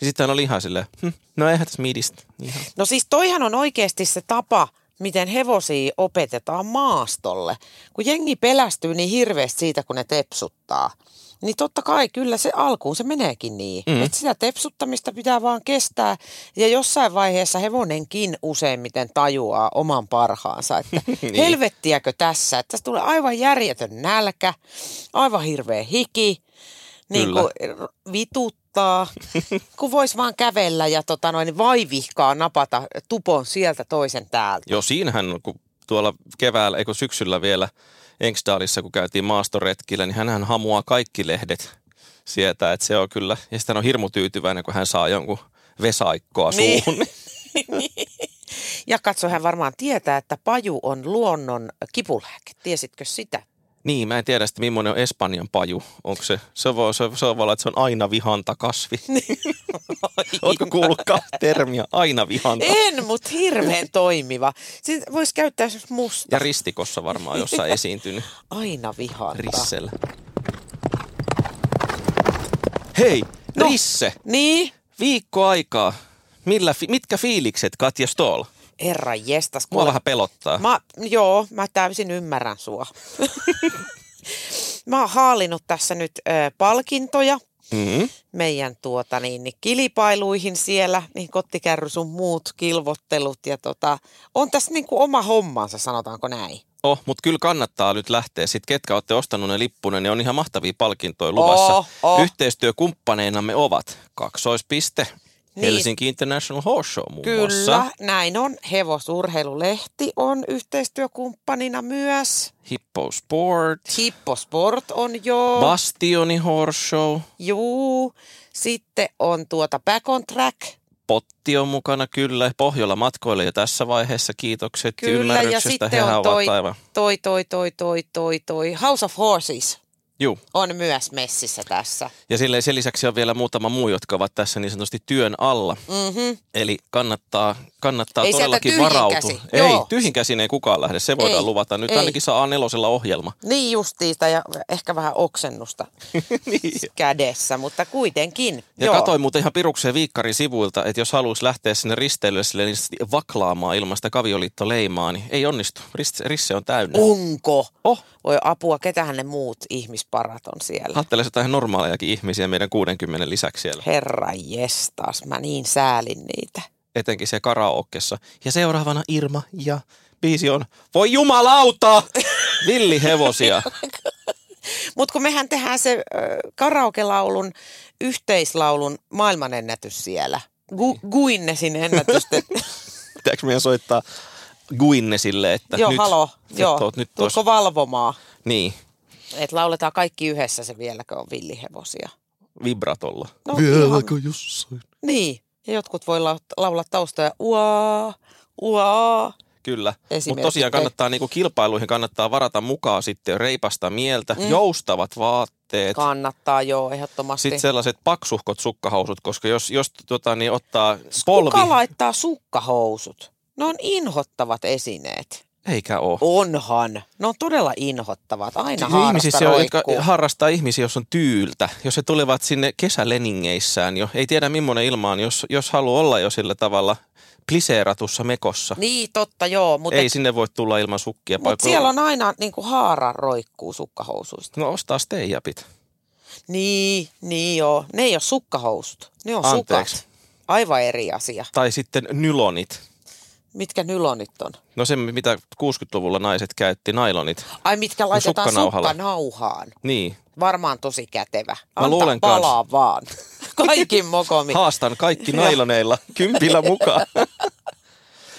niin sitten hän oli ihan silleen, hm, no eihän tässä midistä. Ihan. No siis toihan on oikeasti se tapa, miten hevosia opetetaan maastolle. Kun jengi pelästyy niin hirveästi siitä, kun ne tepsuttaa, niin totta kai kyllä se alkuun se meneekin niin. Mm. Että sitä tepsuttamista pitää vaan kestää ja jossain vaiheessa hevonenkin useimmiten tajuaa oman parhaansa. Että niin. helvettiäkö tässä, että tässä tulee aivan järjetön nälkä, aivan hirveä hiki, niin kuin vitut auttaa, kun vois vaan kävellä ja tota noin, vaivihkaa napata tupon sieltä toisen täältä. Joo, siinähän kun tuolla keväällä, eikö syksyllä vielä Engsdalissa, kun käytiin maastoretkillä, niin hän hamuaa kaikki lehdet sieltä, että se on kyllä, ja sitten on hirmu tyytyväinen, kun hän saa jonkun vesaikkoa niin. suuhun. ja katso, hän varmaan tietää, että paju on luonnon kipulääke. Tiesitkö sitä? Niin, mä en tiedä sitten, millainen on Espanjan paju. Onko se, se voi, se, se voi olla, että se on aina vihanta kasvi. Oletko kuullutkaan termiä aina vihanta? En, mutta hirveän toimiva. Siis voisi käyttää musta. Ja ristikossa varmaan jossain esiintynyt. Aina vihanta. Rissellä. Hei, no, Risse. Niin? Viikko aikaa. Millä, mitkä fiilikset, Katja Stoll? Herra jestas. Mua vähän pelottaa. Mä, joo, mä täysin ymmärrän sua. mä oon haalinut tässä nyt ö, palkintoja mm-hmm. meidän tuota, niin, niin, kilipailuihin siellä, niin kottikärry sun muut kilvottelut. Ja tota, on tässä niin kuin oma hommansa, sanotaanko näin. Oh, mutta kyllä kannattaa nyt lähteä. Sitten ketkä olette ostanut ne lippunen, niin on ihan mahtavia palkintoja luvassa. Oh, oh. Yhteistyökumppaneinamme ovat kaksoispiste, niin. Helsinki International Horse Show muun Kyllä, muassa. Näin on. Hevosurheilulehti on yhteistyökumppanina myös. Hippo Sport. Hippo Sport on jo. Bastioni Horse Show. Juu. Sitten on tuota Back on Track. Potti on mukana kyllä. Pohjola matkoille jo tässä vaiheessa kiitokset kyllä, ymmärryksestä. Ja sitten on toi, aivan. toi, toi, toi, toi, toi, toi, House of Horses. Juu. on myös messissä tässä. Ja sille, sen lisäksi on vielä muutama muu, jotka ovat tässä niin sanotusti työn alla. Mm-hmm. Eli kannattaa, kannattaa ei todellakin varautua. Ei, Joo. tyhjin käsin ei kukaan lähde, se voidaan ei. luvata. Nyt ei. ainakin saa A4 ohjelma. Niin justiista ja ehkä vähän oksennusta niin. kädessä, mutta kuitenkin. Ja Joo. katsoin muuten ihan pirukseen viikkarin sivuilta, että jos haluaisi lähteä sinne risteilylle sille niin vaklaamaan ilman sitä kavioliittoleimaa, niin ei onnistu. Risse, risse on täynnä. Onko? Oh. Voi apua, ketähän ne muut ihmisparat on siellä. Ajattelee jotain normaalejakin ihmisiä meidän 60 lisäksi siellä. Herra jestas, mä niin säälin niitä. Etenkin se karaokessa. Ja seuraavana Irma ja biisi on Voi jumalauta! Villihevosia. Mutta kun mehän tehdään se äh, karaokelaulun yhteislaulun maailmanennätys siellä. Gu- Guinnessin ennätysten. Pitääkö meidän soittaa Guinnesille, että joo, nyt, halo, joo. Oot, nyt Tuutko valvomaan? Niin. Et lauletaan kaikki yhdessä se vieläkö on villihevosia. Vibratolla. No, Vieläkö ihan... jossain? Niin. Ja jotkut voi laulaa taustaa uaa, uaa. Kyllä, mutta tosiaan kannattaa niin kuin kilpailuihin kannattaa varata mukaan sitten reipasta mieltä, mm. joustavat vaatteet. Kannattaa, joo, ehdottomasti. Sitten sellaiset paksuhkot sukkahousut, koska jos, jos tota, niin ottaa polvi... Kuka laittaa sukkahousut? Ne on inhottavat esineet. Eikä ole. Onhan. Ne on todella inhottavat. Aina siis ihmisissä, on, jotka harrastaa ihmisiä, jos on tyyltä. Jos he tulevat sinne kesäleningeissään jo. Ei tiedä millainen ilma on, jos, jos haluaa olla jo sillä tavalla pliseeratussa mekossa. Niin, totta, joo. Mutta Ei et... sinne voi tulla ilman sukkia. Mutta siellä on aina niin kuin haara roikkuu sukkahousuista. No ostaa steijapit. Niin, niin joo. Ne ei ole sukkahousut. Ne on Anteeksi. sukat. Aivan eri asia. Tai sitten nylonit. Mitkä nylonit on? No se, mitä 60-luvulla naiset käytti, nailonit. Ai mitkä laitetaan sukkanauhaan. Niin. Varmaan tosi kätevä. Anta Mä luulen palaa kans. vaan. Kaikki mokomi. Haastan kaikki nailoneilla kympillä mukaan.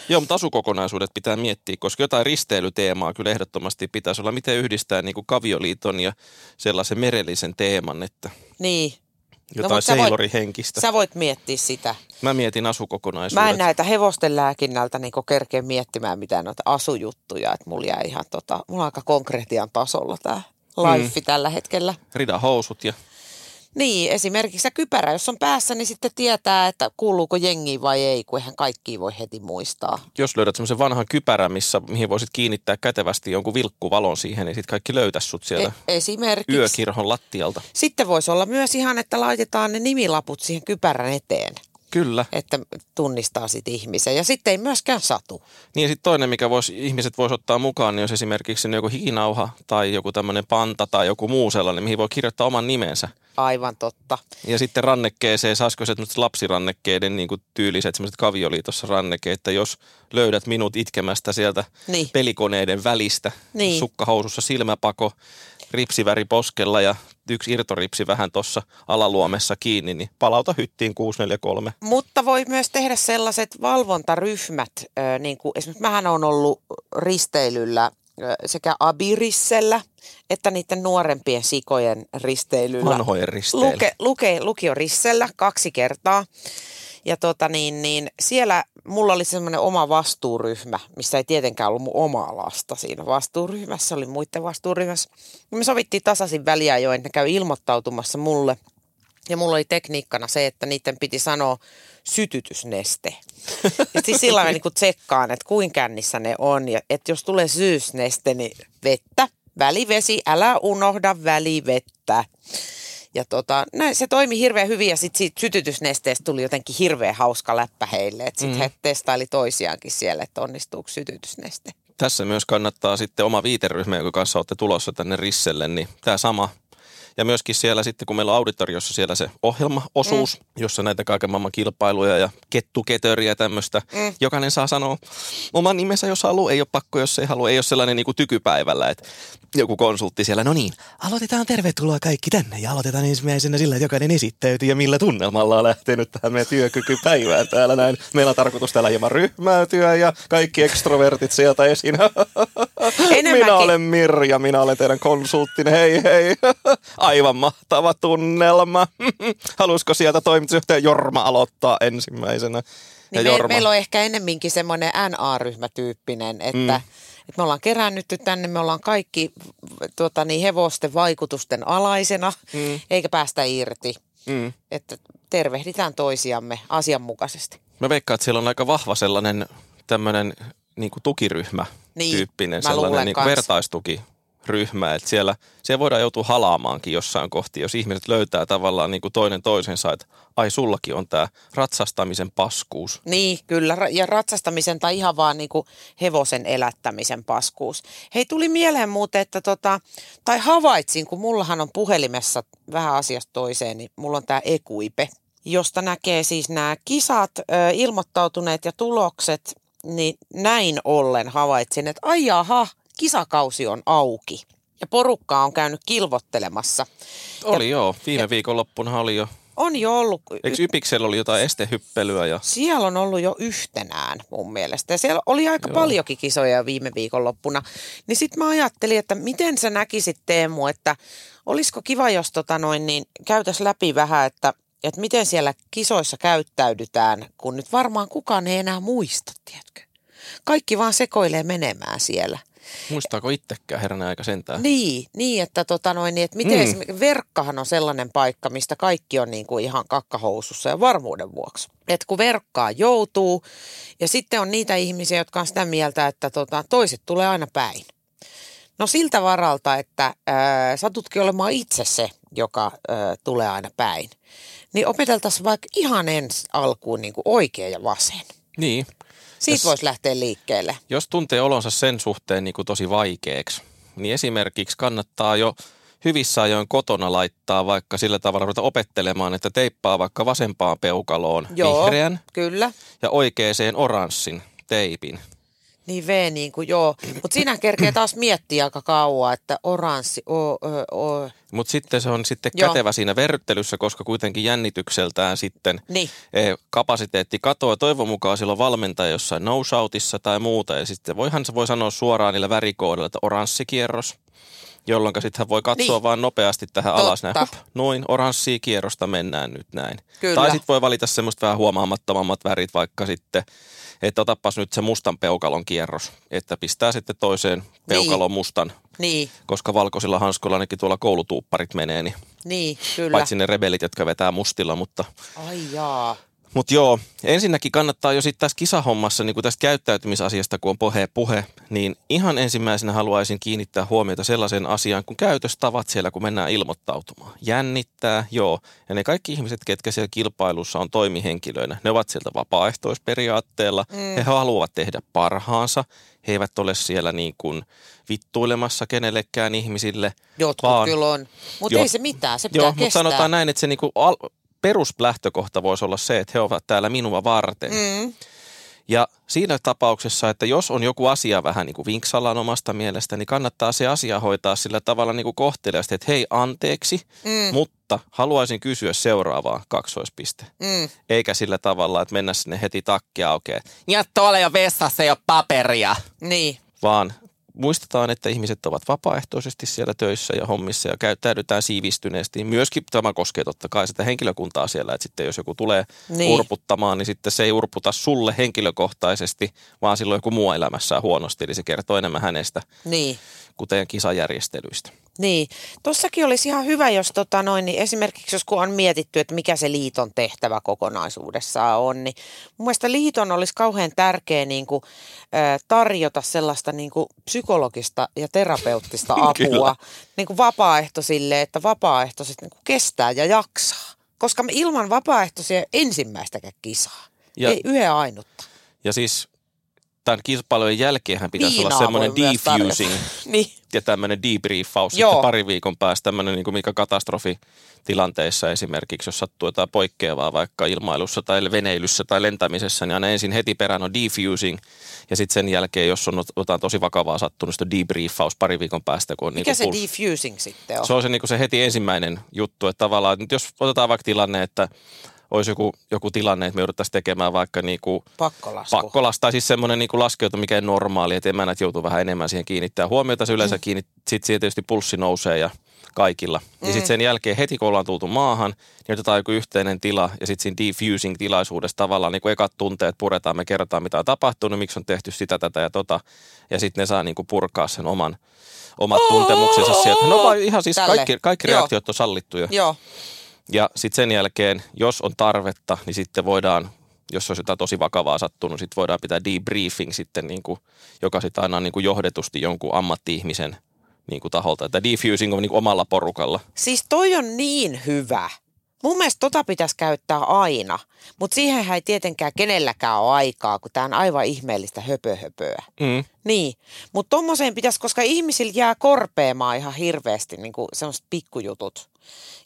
Joo, mutta asukokonaisuudet pitää miettiä, koska jotain risteilyteemaa kyllä ehdottomasti pitäisi olla. Miten yhdistää niin kuin kavioliiton ja sellaisen merellisen teeman, että... Niin, jotain no, seilorihenkistä. Sä voit miettiä sitä. Mä mietin asukokonaisuudet. Mä en näitä hevosten lääkinnältä niin kerkeä miettimään mitään noita asujuttuja. Että mulla jää ihan tota, mulla on aika konkretian tasolla tämä life mm. tällä hetkellä. housut ja niin, esimerkiksi kypärä, jos on päässä, niin sitten tietää, että kuuluuko jengiin vai ei, kun eihän kaikki voi heti muistaa. Jos löydät semmoisen vanhan kypärän, missä, mihin voisit kiinnittää kätevästi jonkun vilkkuvalon siihen, niin sitten kaikki löytäisi sut sieltä e- esimerkiksi. yökirhon lattialta. Sitten voisi olla myös ihan, että laitetaan ne nimilaput siihen kypärän eteen. Kyllä. Että tunnistaa sitten ihmisen. Ja sitten ei myöskään satu. Niin sitten toinen, mikä vois, ihmiset voisi ottaa mukaan, niin jos esimerkiksi joku hikinauha tai joku tämmöinen panta tai joku muu sellainen, mihin voi kirjoittaa oman nimensä. Aivan totta. Ja sitten rannekkeeseen, saisiko se lapsirannekkeiden niin kuin tyyliset semmoiset kavioliitossa rannekkeet, että jos löydät minut itkemästä sieltä niin. pelikoneiden välistä, niin. sukkahousussa silmäpako, ripsiväri poskella ja yksi irtoripsi vähän tuossa alaluomessa kiinni, niin palauta hyttiin 643. Mutta voi myös tehdä sellaiset valvontaryhmät, niin kuin esimerkiksi mähän on ollut risteilyllä sekä Abirissellä että niiden nuorempien sikojen risteilyllä. Vanhojen risteilyllä. Luke, luke, lukio Rissellä kaksi kertaa. Ja tota niin, niin siellä mulla oli semmoinen oma vastuuryhmä, missä ei tietenkään ollut mun omaa lasta siinä vastuuryhmässä, oli muiden vastuuryhmässä. Ja me sovittiin tasaisin väliajoin, että ne käy ilmoittautumassa mulle. Ja mulla oli tekniikkana se, että niiden piti sanoa sytytysneste. Ja siis sillä mä niin tsekkaan, että kuinka kännissä ne on. Ja että jos tulee syysneste, niin vettä, välivesi, älä unohda välivettä. Ja tota, näin, se toimi hirveän hyvin ja sitten siitä sytytysnesteestä tuli jotenkin hirveän hauska läppä heille. Sitten mm. he testaili toisiaankin siellä, että onnistuuko sytytysneste. Tässä myös kannattaa sitten oma viiteryhmä, jonka kanssa olette tulossa tänne Risselle, niin tämä sama ja myöskin siellä sitten, kun meillä on auditoriossa siellä se ohjelmaosuus, mm. jossa näitä kaiken maailman kilpailuja ja kettuketöriä ja tämmöistä. Mm. Jokainen saa sanoa oman nimensä, jos haluaa. Ei ole pakko, jos ei halua. Ei ole sellainen niin kuin tykypäivällä, että joku konsultti siellä. No niin, aloitetaan tervetuloa kaikki tänne ja aloitetaan ensimmäisenä sillä, että jokainen esittäytyy ja millä tunnelmalla on lähtenyt tähän meidän työkykypäivään täällä näin. Meillä on tarkoitus täällä hieman ryhmäytyä ja kaikki ekstrovertit sieltä esiin. Minä olen Mirja, minä olen teidän konsulttina. Hei hei. Aivan mahtava tunnelma. Haluaisiko sieltä toimitusjohtaja Jorma aloittaa ensimmäisenä? Niin me, meillä on ehkä ennemminkin semmoinen NA-ryhmätyyppinen, että, mm. että me ollaan kerännytty tänne, me ollaan kaikki tuota, niin hevosten vaikutusten alaisena, mm. eikä päästä irti. Mm. Että tervehditään toisiamme asianmukaisesti. Mä veikkaan, että siellä on aika vahva sellainen tämmöinen niin tukiryhmä niin, tyyppinen, sellainen niin vertaistuki ryhmä, että siellä, siellä voidaan joutua halaamaankin jossain kohti, jos ihmiset löytää tavallaan niin kuin toinen toisensa, että ai sullakin on tämä ratsastamisen paskuus. Niin, kyllä, ja ratsastamisen tai ihan vaan niin kuin hevosen elättämisen paskuus. Hei, tuli mieleen muuten, että tota, tai havaitsin, kun mullahan on puhelimessa vähän asiasta toiseen, niin mulla on tämä Ekuipe, josta näkee siis nämä kisat, ilmoittautuneet ja tulokset, niin näin ollen havaitsin, että ai jaha, kisakausi on auki. Ja porukkaa on käynyt kilvottelemassa. Oli ja, joo. Viime viikonloppuna oli jo on jo ollut. Eikö Ypiksellä oli jotain estehyppelyä? Ja... Siellä on ollut jo yhtenään mun mielestä. Ja siellä oli aika Joo. paljonkin kisoja viime viikonloppuna. Niin sitten mä ajattelin, että miten sä näkisit Teemu, että olisiko kiva, jos tota noin, niin käytäs läpi vähän, että että miten siellä kisoissa käyttäydytään, kun nyt varmaan kukaan ei enää muista, tiedätkö? Kaikki vaan sekoilee menemään siellä. Muistaako itsekään heränä aika sentään? Niin, niin että, tota noin, niin, että miten mm. verkkahan on sellainen paikka, mistä kaikki on niin kuin ihan kakkahousussa ja varmuuden vuoksi. Että kun verkkaa joutuu ja sitten on niitä ihmisiä, jotka on sitä mieltä, että tota, toiset tulee aina päin. No siltä varalta, että ää, satutkin olemaan itse se, joka ää, tulee aina päin, niin opeteltaisiin vaikka ihan ensi alkuun niin kuin oikea ja vasen. Niin. Siitä voisi lähteä liikkeelle. Jos tuntee olonsa sen suhteen niin kuin tosi vaikeaksi, niin esimerkiksi kannattaa jo hyvissä ajoin kotona laittaa vaikka sillä tavalla ruveta opettelemaan, että teippaa vaikka vasempaan peukaloon Joo, vihreän kyllä. ja oikeeseen oranssin teipin. Niin V niin kuin joo, mutta siinä kerkee taas miettiä aika kauan, että oranssi, o, o, o. Mutta sitten se on sitten joo. kätevä siinä verryttelyssä, koska kuitenkin jännitykseltään sitten niin. E, kapasiteetti katoaa. Toivon mukaan silloin valmentaja jossain noushoutissa tai muuta. Ja sitten voihan se voi sanoa suoraan niillä värikoodilla, että oranssikierros jolloin sitten hän voi katsoa niin. vaan nopeasti tähän Totta. alas näin, hup, noin, oranssia kierrosta mennään nyt näin. Kyllä. Tai sitten voi valita semmoista vähän huomaamattomammat värit, vaikka sitten että otapas nyt se mustan peukalon kierros, että pistää sitten toiseen peukalon niin. mustan, niin. koska valkoisilla hanskoilla ainakin tuolla koulutuupparit menee, niin, niin kyllä. paitsi ne rebelit, jotka vetää mustilla, mutta... Ai jaa. Mutta joo, ensinnäkin kannattaa jo sitten tässä kisahommassa, niin kuin tästä käyttäytymisasiasta, kun on puhe puhe, niin ihan ensimmäisenä haluaisin kiinnittää huomiota sellaisen asiaan kuin käytöstavat siellä, kun mennään ilmoittautumaan. Jännittää, joo. Ja ne kaikki ihmiset, ketkä siellä kilpailussa on toimihenkilöinä, ne ovat sieltä vapaaehtoisperiaatteella. Mm. He haluavat tehdä parhaansa. He eivät ole siellä niin kuin vittuilemassa kenellekään ihmisille. Jotkut vaan, kyllä on, mutta ei se mitään, se pitää joo, kestää. mutta sanotaan näin, että se niin kuin al- peruslähtökohta voisi olla se, että he ovat täällä minua varten. Mm. Ja siinä tapauksessa, että jos on joku asia vähän niin kuin vinksallaan omasta mielestä, niin kannattaa se asia hoitaa sillä tavalla niin kuin kohteliaasti, että hei anteeksi, mm. mutta haluaisin kysyä seuraavaa kaksoispiste. Mm. Eikä sillä tavalla, että mennä sinne heti takkia aukeaa. Ja tuolla jo vessassa ei ole paperia. Niin. Vaan muistetaan, että ihmiset ovat vapaaehtoisesti siellä töissä ja hommissa ja käyttäydytään siivistyneesti. Myöskin tämä koskee totta kai sitä henkilökuntaa siellä, että sitten jos joku tulee niin. urputtamaan, niin sitten se ei urputa sulle henkilökohtaisesti, vaan silloin joku muu elämässään huonosti, eli se kertoo enemmän hänestä, niin. kuten kisajärjestelyistä. Niin, tossakin olisi ihan hyvä, jos tota noin, niin esimerkiksi jos kun on mietitty, että mikä se liiton tehtävä kokonaisuudessaan on, niin mun mielestä liiton olisi kauhean tärkeä niin kuin, tarjota sellaista niin kuin psykologista ja terapeuttista apua niin kuin vapaaehtoisille, että vapaaehtoiset niin kuin kestää ja jaksaa. Koska me ilman vapaaehtoisia ensimmäistäkään kisaa, ja, ei yhden ainutta. Ja siis tämän kilpailujen jälkeen pitäisi Viinaa olla semmoinen defusing niin. ja tämmöinen debriefaus sitten pari viikon päästä, tämmöinen niin mikä katastrofi tilanteessa esimerkiksi, jos sattuu jotain poikkeavaa vaikka ilmailussa tai veneilyssä tai lentämisessä, niin aina ensin heti perään on defusing ja sitten sen jälkeen, jos on jotain tosi vakavaa sattunut, sitten debriefaus pari viikon päästä. Kun on Mikä niin se puls... defusing sitten on? Se on se, niin se heti ensimmäinen juttu, että tavallaan, että jos otetaan vaikka tilanne, että olisi joku, joku tilanne, että me jouduttaisiin tekemään vaikka niinku pakkolasku. pakkolas, tai siis semmoinen niinku laskeutu, mikä ei normaali, että emännät joutuu vähän enemmän siihen kiinnittää huomiota. Se yleensä mm. sitten siihen tietysti pulssi nousee ja kaikilla. Mm. Ja sitten sen jälkeen heti kun ollaan tultu maahan, niin otetaan joku yhteinen tila ja sitten siinä defusing-tilaisuudessa tavallaan niin kuin ekat tunteet puretaan, me kerrotaan mitä on tapahtunut, miksi on tehty sitä, tätä ja tota. Ja sitten ne saa niin kuin purkaa sen oman, omat tuntemuksensa sieltä. No vaan ihan siis kaikki, kaikki reaktiot on sallittuja. Joo. Ja sitten sen jälkeen, jos on tarvetta, niin sitten voidaan, jos olisi jotain tosi vakavaa sattunut, sitten voidaan pitää debriefing sitten, niin kuin, joka sitten aina on niin kuin johdetusti jonkun ammatti-ihmisen niin kuin taholta. Että defusing on niin kuin omalla porukalla. Siis toi on niin hyvä. Mun mielestä tota pitäisi käyttää aina, mutta siihen ei tietenkään kenelläkään ole aikaa, kun tämä on aivan ihmeellistä höpöhöpöä. Mm. Niin, mutta tommoseen pitäisi, koska ihmisillä jää korpeamaan ihan hirveästi niin semmoiset pikkujutut.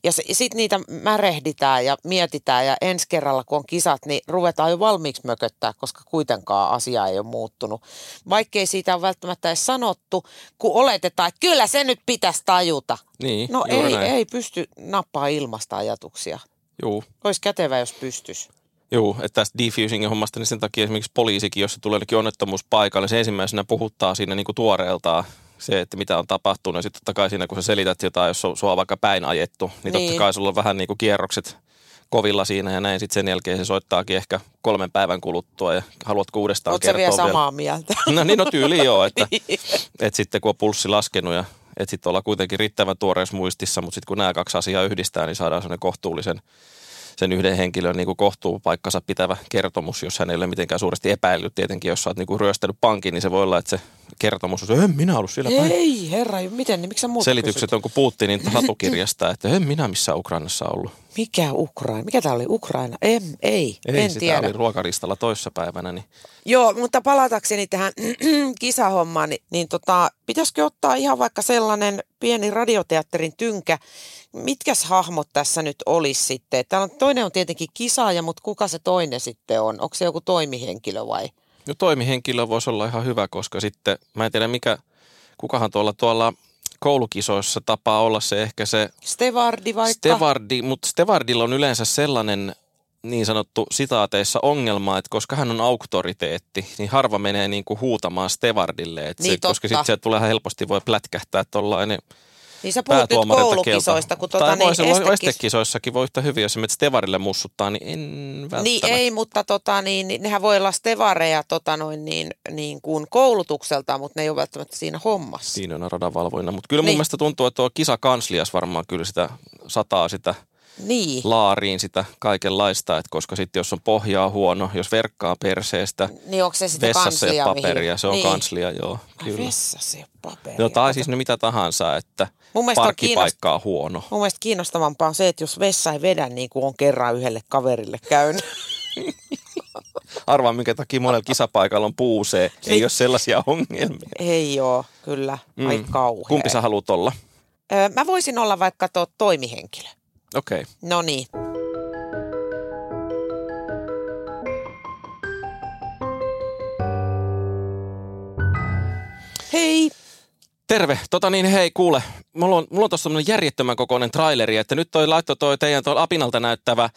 Ja sitten niitä märehditään ja mietitään ja ensi kerralla kun on kisat, niin ruvetaan jo valmiiksi mököttää, koska kuitenkaan asia ei ole muuttunut. Vaikkei siitä ole välttämättä edes sanottu, kun oletetaan, että kyllä se nyt pitäisi tajuta. Niin, no ei, ei pysty nappaa ilmasta ajatuksia. Joo. Olisi kätevä, jos pystyisi. Joo, että tästä defusingin hommasta, niin sen takia esimerkiksi poliisikin, jos se tulee onnettomuuspaikalle, se ensimmäisenä puhuttaa siinä niin kuin tuoreeltaan se, että mitä on tapahtunut. Ja sitten totta kai siinä, kun sä selität jotain, jos on sua vaikka päin ajettu, niin, niin. totta kai sulla on vähän niin kuin kierrokset kovilla siinä ja näin. Sitten sen jälkeen se soittaakin ehkä kolmen päivän kuluttua ja haluatko uudestaan Oot kertoa vielä samaa mieltä? No niin, no tyyli joo, että, että sitten kun on pulssi laskenut ja että sitten ollaan kuitenkin riittävän tuoreessa muistissa, mutta sitten kun nämä kaksi asiaa yhdistää, niin saadaan sellainen kohtuullisen sen yhden henkilön niin kuin kohtuu paikkansa pitävä kertomus, jos hän ei ole mitenkään suuresti epäillyt. Tietenkin, jos sä oot niin kuin ryöstänyt pankin, niin se voi olla, että se kertomus on, en minä ollut siellä päin. Ei, herra, miten, niin miksi sä muuta Selitykset kysyt? on kuin Putinin satukirjasta, että en minä missään Ukrainassa ollut. Mikä Ukraina? Mikä tämä oli? Ukraina? En, ei, ei en sitä tiedä. oli ruokaristalla toissapäivänä. Niin... Joo, mutta palatakseni tähän kisahommaan, niin, niin tota, pitäisikö ottaa ihan vaikka sellainen pieni radioteatterin tynkä, mitkäs hahmot tässä nyt olisi sitten? Täällä on, toinen on tietenkin kisaaja, mutta kuka se toinen sitten on? Onko se joku toimihenkilö vai? No toimihenkilö voisi olla ihan hyvä, koska sitten, mä en tiedä mikä, kukahan tuolla tuolla koulukisoissa tapaa olla se ehkä se... Stevardi vaikka? Stevardi, mutta Stevardilla on yleensä sellainen niin sanottu sitaateissa ongelma, että koska hän on auktoriteetti, niin harva menee niin kuin huutamaan Stevardille. Että niin, se, koska sitten sieltä tulee helposti voi plätkähtää tuollainen niin sä puhut nyt koulukisoista, kun tuota, tai niin voisi, estekis... estekisoissakin voi yhtä hyvin, jos se Stevarille mussuttaa, niin en välttämättä. Niin ei, mutta tota, niin, nehän voi olla Stevareja tota, noin, niin, niin kuin koulutukselta, mutta ne ei ole välttämättä siinä hommassa. Siinä on radanvalvoina, mutta kyllä niin. mun mielestä tuntuu, että tuo kisakanslias varmaan kyllä sitä sataa sitä niin. laariin sitä kaikenlaista, että koska sitten jos on pohjaa huono, jos verkkaa perseestä, niin onko se sitten vessassa kanslia, paperia, mihin? se on niin. kanslia, joo. Kyllä. Vessassa paperia. No tai siis no mitä tahansa, että parkkipaikka on huono. Mun mielestä kiinnostavampaa on se, että jos vessa ei vedä niin kuin on kerran yhdelle kaverille käynyt. Arvaa, minkä takia monella kisapaikalla on puusee. Ei ole sellaisia ongelmia. Ei ole, kyllä. Ai mm. kauhean. Kumpi sä haluat olla? Öö, mä voisin olla vaikka tuo toimihenkilö. Okei. Okay. No niin. Hei. Terve. Tota niin, hei kuule, mulla on, mulla on tuossa järjettömän kokoinen traileri, että nyt toi laittoi toi teidän toi apinalta näyttävä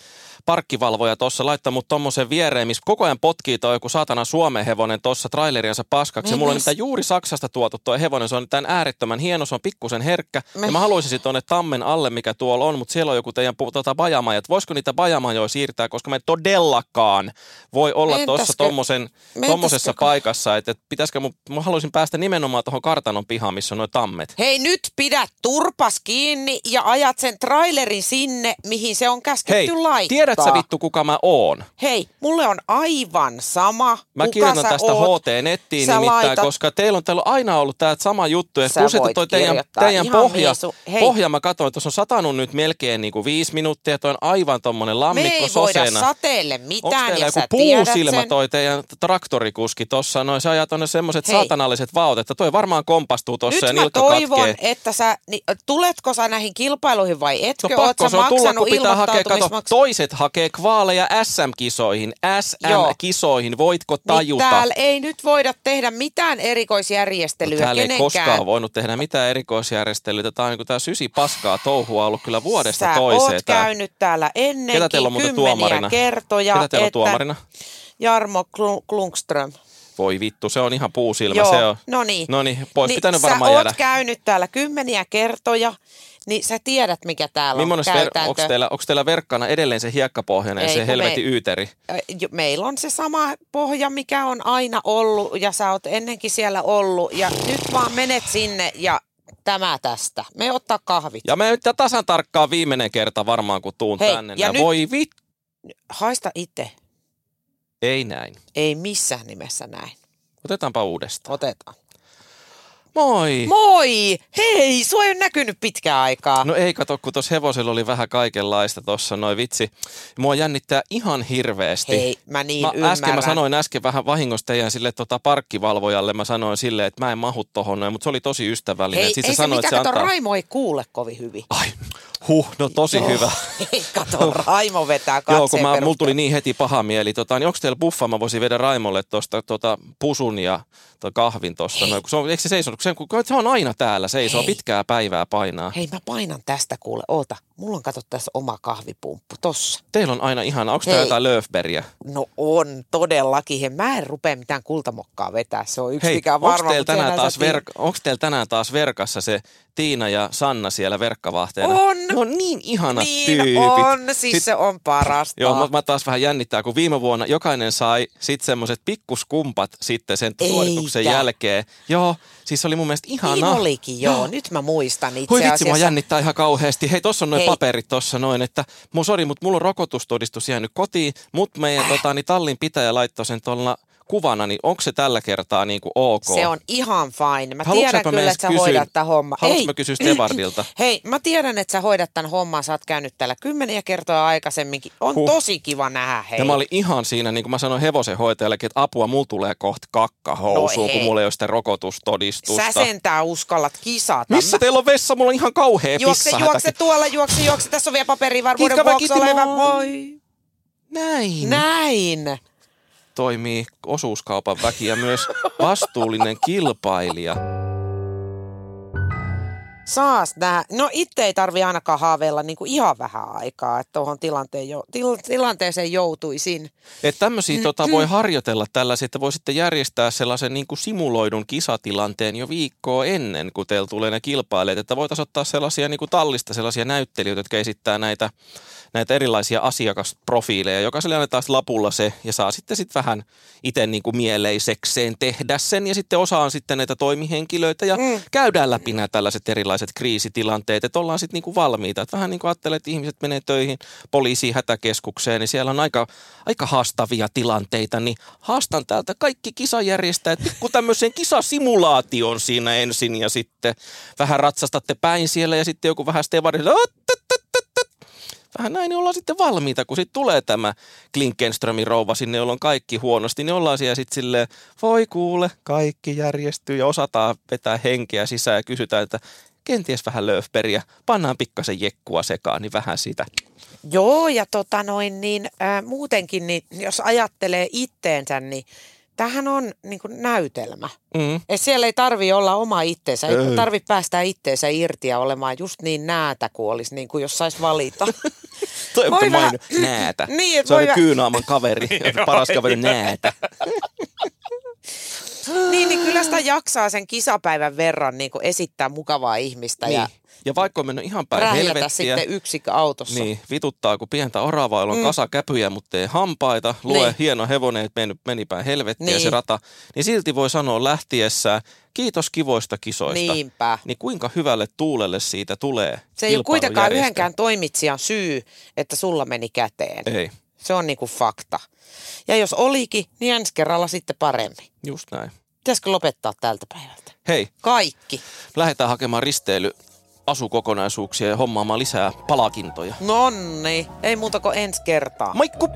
parkkivalvoja tuossa laittaa mut tommosen viereen, missä koko ajan potkii toi joku saatana Suomen hevonen tuossa traileriansa paskaksi. Ja mulla on juuri Saksasta tuotu toi hevonen, se on tämän äärettömän hieno, se on pikkusen herkkä. Me... Ja mä haluaisin sitten tuonne tammen alle, mikä tuolla on, mutta siellä on joku teidän tota, bajamaja. Voisiko niitä bajamajoja siirtää, koska me todellakaan voi olla tuossa tommosen, tommosessa paikassa, että, että pitäisikö mun, mä haluaisin päästä nimenomaan tuohon kartanon pihaan, missä on noin tammet. Hei nyt pidä turpas kiinni ja ajat sen trailerin sinne, mihin se on käsketty Hei, laittaa. tiedät sä vittu kuka mä oon? Hei, mulle on aivan sama, Mä kuka kirjoitan sä tästä oot. HT-nettiin Sä nimittäin, laitat- koska teillä on täällä aina ollut tää sama juttu. Ja Sä plus, voit toi teidän, teidän pohja, mihin su- Hei. pohja, mä katsoin, että tuossa on satanut nyt melkein niin kuin viisi minuuttia. Toi on aivan tommonen Me lammikko ei voida soseena. sateelle mitään teillä ja joku sä puusilmä sen. toi teidän traktorikuski tossa? Noin se ajaa tonne semmoset Hei. saatanalliset vaot, että toi varmaan kompastuu tossa ja Nyt mä nilkka toivon, katkee. että sä, niin, tuletko sä näihin kilpailuihin vai etkö? No pakko sä se on tulla, kun pitää hakea, kato, toiset hakee kvaaleja SM-kisoihin, SM-kisoihin, voitko Niin tajuta? täällä ei nyt voida tehdä mitään erikoisjärjestelyä No, täällä ei kenenkään. koskaan voinut tehdä mitään erikoisjärjestelyitä. Tämä on niin tämä sysi paskaa touhua ollut kyllä vuodesta Sä toiseen. tää. käynyt täällä ennenkin Ketä teillä on kymmeniä tuomarina? kertoja. Ketä teillä on että tuomarina? Jarmo Klu- Klungström. Voi vittu, se on ihan puusilmä. Joo, se on. no niin. No niin, pois niin pitänyt sä varmaan oot jäädä. käynyt täällä kymmeniä kertoja, niin sä tiedät mikä täällä Millainen on ver- käytäntö. onko, teillä, onko teillä verkkana edelleen se hiekkapohjainen ja Ei, se helvetin me- yyteri? Meillä on se sama pohja, mikä on aina ollut ja sä oot ennenkin siellä ollut ja nyt vaan menet sinne ja tämä tästä. Me ottaa kahvit. Ja me nyt tasan tarkkaan viimeinen kerta varmaan, kun tuun Hei, tänne. ja nyt- Voi vittu, Haista itse. Ei näin. Ei missään nimessä näin. Otetaanpa uudestaan. Otetaan. Moi! Moi! Hei, sua ei ole näkynyt pitkään aikaa. No ei kato, kun tuossa hevosella oli vähän kaikenlaista tuossa, noin vitsi. Mua jännittää ihan hirveästi. Hei, mä niin mä, ymmärrän. äsken mä sanoin äsken vähän vahingosta teidän sille tota, parkkivalvojalle, mä sanoin silleen, että mä en mahu tohon noin, mutta se oli tosi ystävällinen. Hei, ei se sanoi, mitään, kato, antaa... Raimo ei kuule kovin hyvin. Ai, huh, no tosi Joo. hyvä. Ei, kato, Raimo vetää katseen Joo, kun mä, mulla tuli niin heti paha mieli. Tota, niin onko teillä buffa, mä voisin viedä Raimolle tuosta tota, pusun ja toi kahvin tuosta. No, se on, eikö se seisonut? Se, kun se on aina täällä, seisoo Hei. pitkää päivää painaa. Hei, mä painan tästä kuule. Oota, mulla on kato tässä oma kahvipumppu tossa. Teillä on aina ihana. Onko tää jotain Löfbergia? No on, todellakin. Hei, mä en rupea mitään kultamokkaa vetää. Se on yksi, Hei, mikä on onko varma. teillä, tänään taas verk- teillä tänään taas verkassa se Tiina ja Sanna siellä verkkavahteena. On. Ne on niin ihanat niin tyypit. on, siis Sit, se on parasta. Joo, mä, mä taas vähän jännittää, kun viime vuonna jokainen sai sitten semmoiset pikkuskumpat sitten sen suorituksen jälkeen. Joo, siis oli mun mielestä ihanaa. Niin olikin, joo. joo. Nyt mä muistan itse Hoi vitsi, asiassa. mua jännittää ihan kauheasti. Hei, tossa on noin paperit tossa noin, että mun sori, mutta mulla on rokotustodistus jäänyt kotiin, mutta meidän äh. tota, niin tallin pitäjä laittoi sen tuolla kuvana, niin onko se tällä kertaa niin kuin ok? Se on ihan fine. Mä Haluatko tiedän kyllä, että sä kysyn, hoidat tämän homman. Haluatko mä kysyä Stevardilta? Hei, mä tiedän, että sä hoidat tämän homman. Sä oot käynyt täällä kymmeniä kertoja aikaisemminkin. On huh. tosi kiva nähdä, hei. Ja mä olin ihan siinä, niin kuin mä sanoin hevosen hoitajallekin, että apua, mulla tulee kohta kakka housuun, no kun mulla ei ole sitä rokotustodistusta. Sä sentään uskallat kisata. Missä mä... teillä on vessa? Mulla on ihan kauhea juokse, pissa. Juokse tuolla, juokse, juokse. Tässä on vielä paperi varmuuden vuoksi oleva. Moi. Näin. Näin toimii osuuskaupan väki ja myös vastuullinen kilpailija. Saas nää. No itse ei tarvi ainakaan haaveilla niin kuin ihan vähän aikaa, että tuohon tilanteen jo, til, tilanteeseen joutuisin. Että tämmöisiä mm, tota, voi harjoitella tällaisia, että voi sitten järjestää sellaisen niin kuin simuloidun kisatilanteen jo viikkoa ennen, kun teillä tulee ne kilpailijat. Että voitaisiin ottaa sellaisia niin kuin tallista, sellaisia näyttelijöitä, jotka esittää näitä näitä erilaisia asiakasprofiileja. Jokaiselle annetaan lapulla se ja saa sitten sit vähän itse niin kuin mieleisekseen tehdä sen. Ja sitten osaan sitten näitä toimihenkilöitä ja mm. käydään läpi nämä tällaiset erilaiset kriisitilanteet, että ollaan sitten niin kuin valmiita. Että vähän niin kuin ajattelee, että ihmiset menee töihin poliisiin, hätäkeskukseen, niin siellä on aika, aika haastavia tilanteita. Niin haastan täältä kaikki kisajärjestäjät pikku tämmöiseen kisasimulaation siinä ensin ja sitten vähän ratsastatte päin siellä ja sitten joku vähän stevari, vähän näin, niin ollaan sitten valmiita, kun sitten tulee tämä Klinkenströmin rouva sinne, jolla on kaikki huonosti, niin ollaan siellä sitten silleen, voi kuule, kaikki järjestyy ja osataan vetää henkeä sisään ja kysytään, että kenties vähän lööfperiä, pannaan pikkasen jekkua sekaan, niin vähän sitä. Joo, ja tota noin, niin äh, muutenkin, niin jos ajattelee itteensä, niin tämähän on niin kuin näytelmä. Mm. Et siellä ei tarvi olla oma itteensä, ei, ei tarvi päästä itteensä irti ja olemaan just niin näätä kuin olisi, niin kuin jos saisi valita. Toi on vähän... näätä. Niin, Se on vähän... kyynaaman kaveri, paras kaveri näätä. Niin, niin kyllä sitä jaksaa sen kisapäivän verran niin kuin esittää mukavaa ihmistä niin. ja ja vaikka on mennyt ihan päin helvettiä. sitten yksikö autossa. Niin, vituttaa kun pientä oravaa, on mm. kasa käpyjä, mutta ei hampaita. Lue niin. hieno hevonen, että meni, meni päin helvettiä niin. se rata. Niin silti voi sanoa lähtiessään, kiitos kivoista kisoista. Niinpä. Niin kuinka hyvälle tuulelle siitä tulee Se ei ole kuitenkaan yhdenkään toimitsijan syy, että sulla meni käteen. Ei. Se on niinku fakta. Ja jos olikin, niin ensi kerralla sitten paremmin. Just näin. Pitäisikö lopettaa tältä päivältä? Hei. Kaikki. Lähdetään hakemaan risteily asukokonaisuuksia ja hommaamaan lisää palakintoja. Nonni, ei muuta kuin ensi kertaa. Moikku!